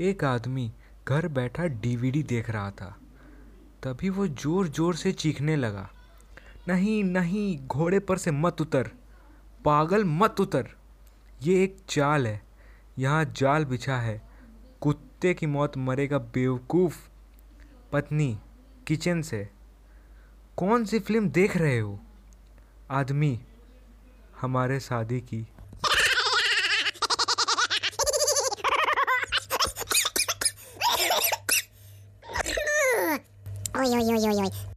एक आदमी घर बैठा डीवीडी देख रहा था। तभी वो ज़ोर ज़ोर से चीखने लगा। नहीं नहीं, घोड़े पर से मत उतर। पागल, मत उतर। ये एक चाल है। यहाँ जाल बिछा है। कुत्ते की मौत मरेगा बेवकूफ़ पत्नी किचन से। कौन सी फ़िल्म देख रहे हो? आदमी हमारे शादी की おいおいおいおいおい。